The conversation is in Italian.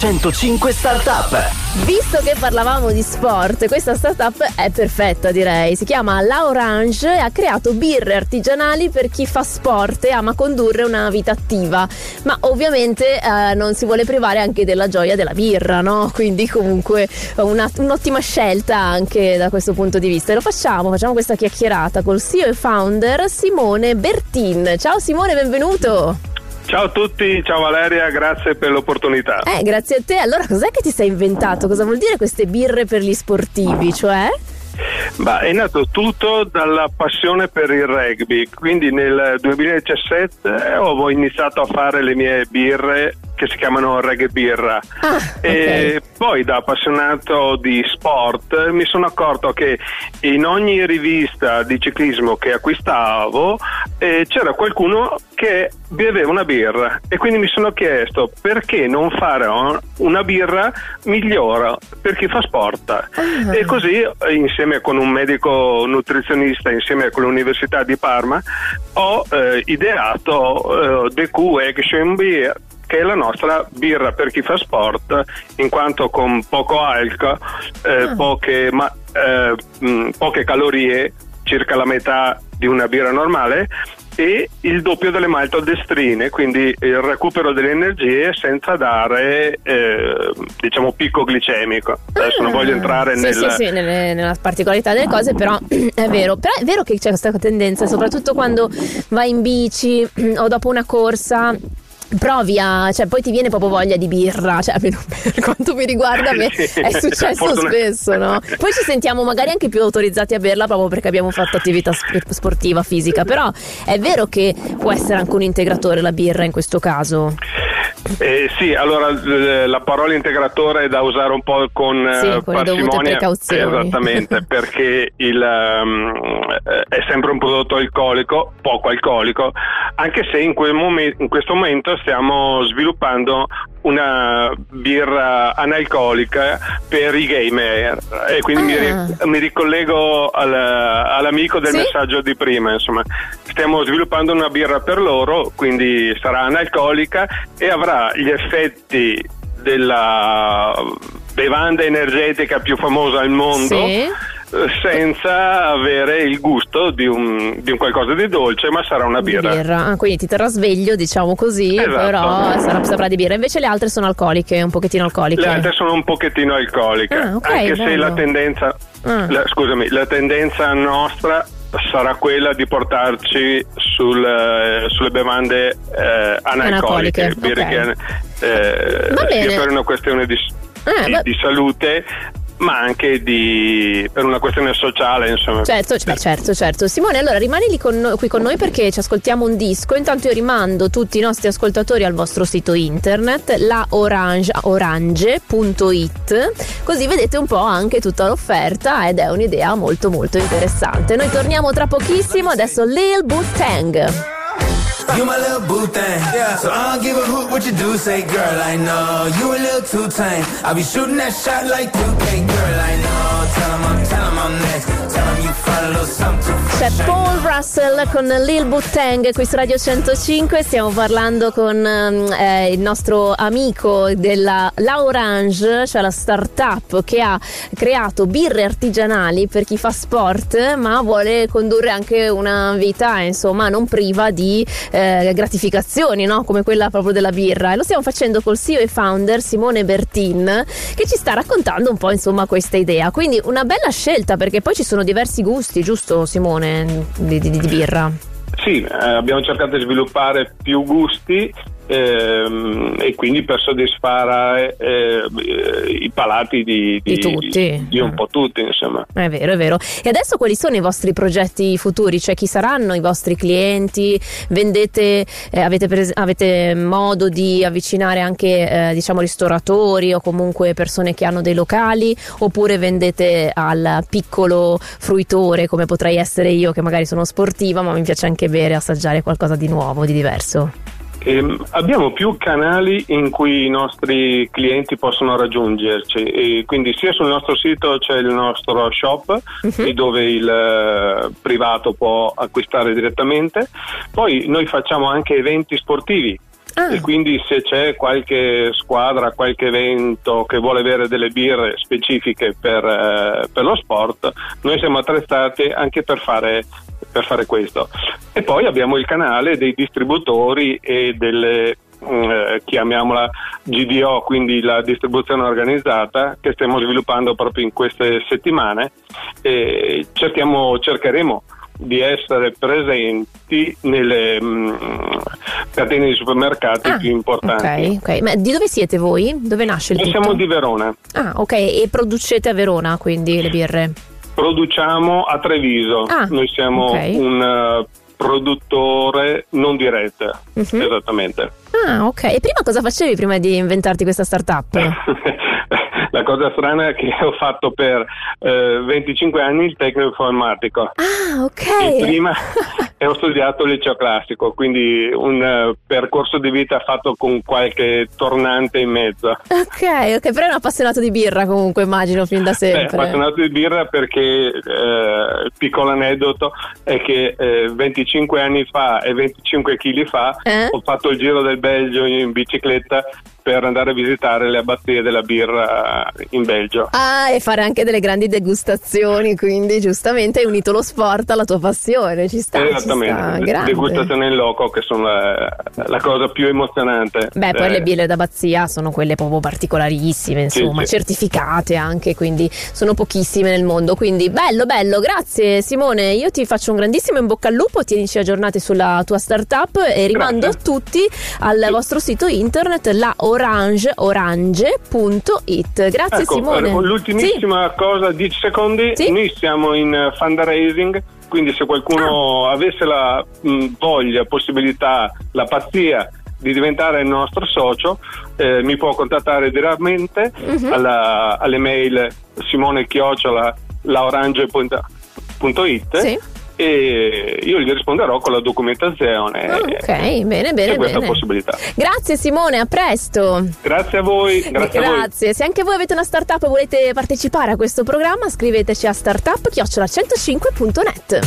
105 Startup. Visto che parlavamo di sport, questa startup è perfetta direi. Si chiama La Orange e ha creato birre artigianali per chi fa sport e ama condurre una vita attiva. Ma ovviamente eh, non si vuole privare anche della gioia della birra, no? Quindi comunque una, un'ottima scelta anche da questo punto di vista. E lo facciamo, facciamo questa chiacchierata col CEO e founder Simone Bertin. Ciao Simone, benvenuto. Ciao a tutti, ciao Valeria, grazie per l'opportunità. Eh, grazie a te. Allora, cos'è che ti sei inventato? Cosa vuol dire queste birre per gli sportivi? Cioè? Bah, è nato tutto dalla passione per il rugby, quindi nel 2017 ho iniziato a fare le mie birre che si chiamano Reggae Birra. Ah, e ok. poi da appassionato di sport mi sono accorto che in ogni rivista di ciclismo che acquistavo eh, c'era qualcuno che beveva una birra e quindi mi sono chiesto perché non fare una birra migliore per chi fa sport. Ah. E così insieme con un medico nutrizionista, insieme con l'Università di Parma, ho eh, ideato eh, The Q Action Beer che è la nostra birra per chi fa sport, in quanto con poco alcol, eh, Ah. poche, ma- eh, mh, poche calorie, circa la metà di una birra normale, e il doppio delle maltodextrine, quindi il recupero delle energie senza dare eh, diciamo picco glicemico. Adesso non voglio entrare Ah, sì, nel... Sì, sì, nelle- nella particolarità delle cose, però è vero. Però è vero che c'è questa tendenza, soprattutto quando vai in bici o dopo una corsa. Provi a, cioè poi ti viene proprio voglia di birra, cioè almeno per quanto mi riguarda a me è successo spesso, no? Poi ci sentiamo magari anche più autorizzati a berla proprio perché abbiamo fatto attività sp- sportiva, fisica, però è vero che può essere anche un integratore la birra in questo caso. Eh, sì, allora eh, la parola integratore è da usare un po' con, eh, Sì, con le dovute parsimonia. Esattamente, perché il, eh, è sempre un prodotto alcolico, poco alcolico, anche se in, quel momen- in questo momento stiamo sviluppando una birra analcolica per i gamer e quindi mi, Ah. ri- mi ricollego al- all'amico del Sì? messaggio di prima, insomma, stiamo sviluppando una birra per loro, quindi sarà analcolica e avrà gli effetti della bevanda energetica più famosa al mondo. Sì. Senza avere il gusto di un, di un qualcosa di dolce, ma sarà una birra. birra. Ah, quindi ti terrà sveglio, diciamo così, Esatto. però sarà, saprà di birra. Invece le altre sono alcoliche, un pochettino alcoliche. Le altre sono un pochettino alcoliche, Ah, ok, anche se bello. la tendenza, Ah. la- scusami, la tendenza nostra sarà quella di portarci sul, eh, sulle bevande eh, analcoliche, Analcoliche, birre ok. che, eh, Va bene. sia per una questione di, di- di salute, ma anche di, per una questione sociale, insomma. Certo, certo, certo. Simone, allora rimani con noi- qui con noi perché ci ascoltiamo un disco. Intanto io rimando tutti i nostri ascoltatori al vostro sito internet, laorange, orange.it, così vedete un po' anche tutta l'offerta ed è un'idea molto molto interessante. Noi torniamo tra pochissimo, adesso Lil Boot Tang. You my little boo thing. Yeah. So I don't give a hoot what you do. Say, girl, I know you a little too tame. I'll be shooting that shot like 2K, girl, C'è. Paul Russell con Lil Bootang qui su Radio 105, stiamo parlando con ehm, eh, il nostro amico della La Orange, cioè la startup che ha creato birre artigianali per chi fa sport ma vuole condurre anche una vita insomma non priva di eh, gratificazioni no? come quella proprio della birra e lo stiamo facendo col CEO e founder Simone Bertin che ci sta raccontando un po' insomma questa idea quindi una bella scelta perché poi ci sono diversi gusti giusto Simone? Di, di- di birra? Sì, eh, abbiamo cercato di sviluppare più gusti ehm, e quindi per soddisfare eh, i palati di, Di tutti. di un po' tutti, insomma. È vero, è vero. E adesso quali sono i vostri progetti futuri? Cioè chi saranno i vostri clienti? Vendete, eh, avete, pres- avete modo di avvicinare anche eh, diciamo ristoratori o comunque persone che hanno dei locali oppure vendete al piccolo fruitore come potrei essere io che magari sono sportiva ma mi piace anche bere, assaggiare qualcosa di nuovo, di diverso? Ehm, abbiamo più canali in cui i nostri clienti possono raggiungerci, e quindi sia sul nostro sito c'è il nostro shop Mhm. dove il eh, privato può acquistare direttamente, poi noi facciamo anche eventi sportivi. ah. e quindi se c'è qualche squadra, qualche evento che vuole avere delle birre specifiche per, eh, per lo sport, noi siamo attrezzati anche per fare per fare questo. E poi abbiamo il canale dei distributori e delle mm, eh, chiamiamola GDO, quindi la distribuzione organizzata che stiamo sviluppando proprio in queste settimane e cerchiamo, cercheremo di essere presenti nelle mh, mm, catene di supermercati ah, più importanti. Ok, ok. Ma di dove siete voi? Dove nasce il Noi tutto? siamo di Verona. Ah, ok. E producete a Verona quindi le birre? Produciamo a Treviso. Ah, Noi siamo ok. un uh, produttore non diretta, Mhm. esattamente. Ah, ok. E prima cosa facevi prima di inventarti questa startup? La cosa strana è che ho fatto per eh, 25 anni il tecnico informatico. Ah, E ok. prima e ho studiato il liceo classico, quindi un eh, percorso di vita fatto con qualche tornante in mezzo. Ok, ok, però è un appassionato di birra comunque, immagino, fin da Beh, sempre. appassionato di birra perché eh, il piccolo aneddoto è che eh, 25 anni fa e 25 kg fa Eh? ho fatto il giro del Belgio in bicicletta per andare a visitare le abbazie della birra in Belgio. Ah, e fare anche delle grandi degustazioni, quindi giustamente hai unito lo sport alla tua passione, ci sta, ci sta, Esattamente, degustazione in loco che sono la, la cosa più emozionante. Beh, poi Eh, le birre d'abbazia sono quelle proprio particolarissime, Sì, insomma, sì. certificate anche, quindi sono pochissime nel mondo. Quindi bello, bello, grazie Simone. Io ti faccio un grandissimo in bocca al lupo, tienici aggiornati sulla tua startup e rimando Grazie. tutti al Sì. vostro sito internet laorange, orange.it. Grazie Ecco, Simone. eh, l'ultimissima cosa, 10 secondi, Sì. noi siamo in eh, fundraising, quindi se qualcuno Ah. avesse la mh, voglia, possibilità, la pazzia di diventare il nostro socio, eh, mi può contattare direttamente Mhm. alla, alle mail simone chiocciola laorange.it Sì. E io gli risponderò con la documentazione Ah, ok, bene, bene, questa bene. possibilità. Grazie Simone, a presto. Grazie a voi, grazie, a voi. Grazie. Se anche voi avete una startup e volete partecipare a questo programma, scriveteci a startup-105.net.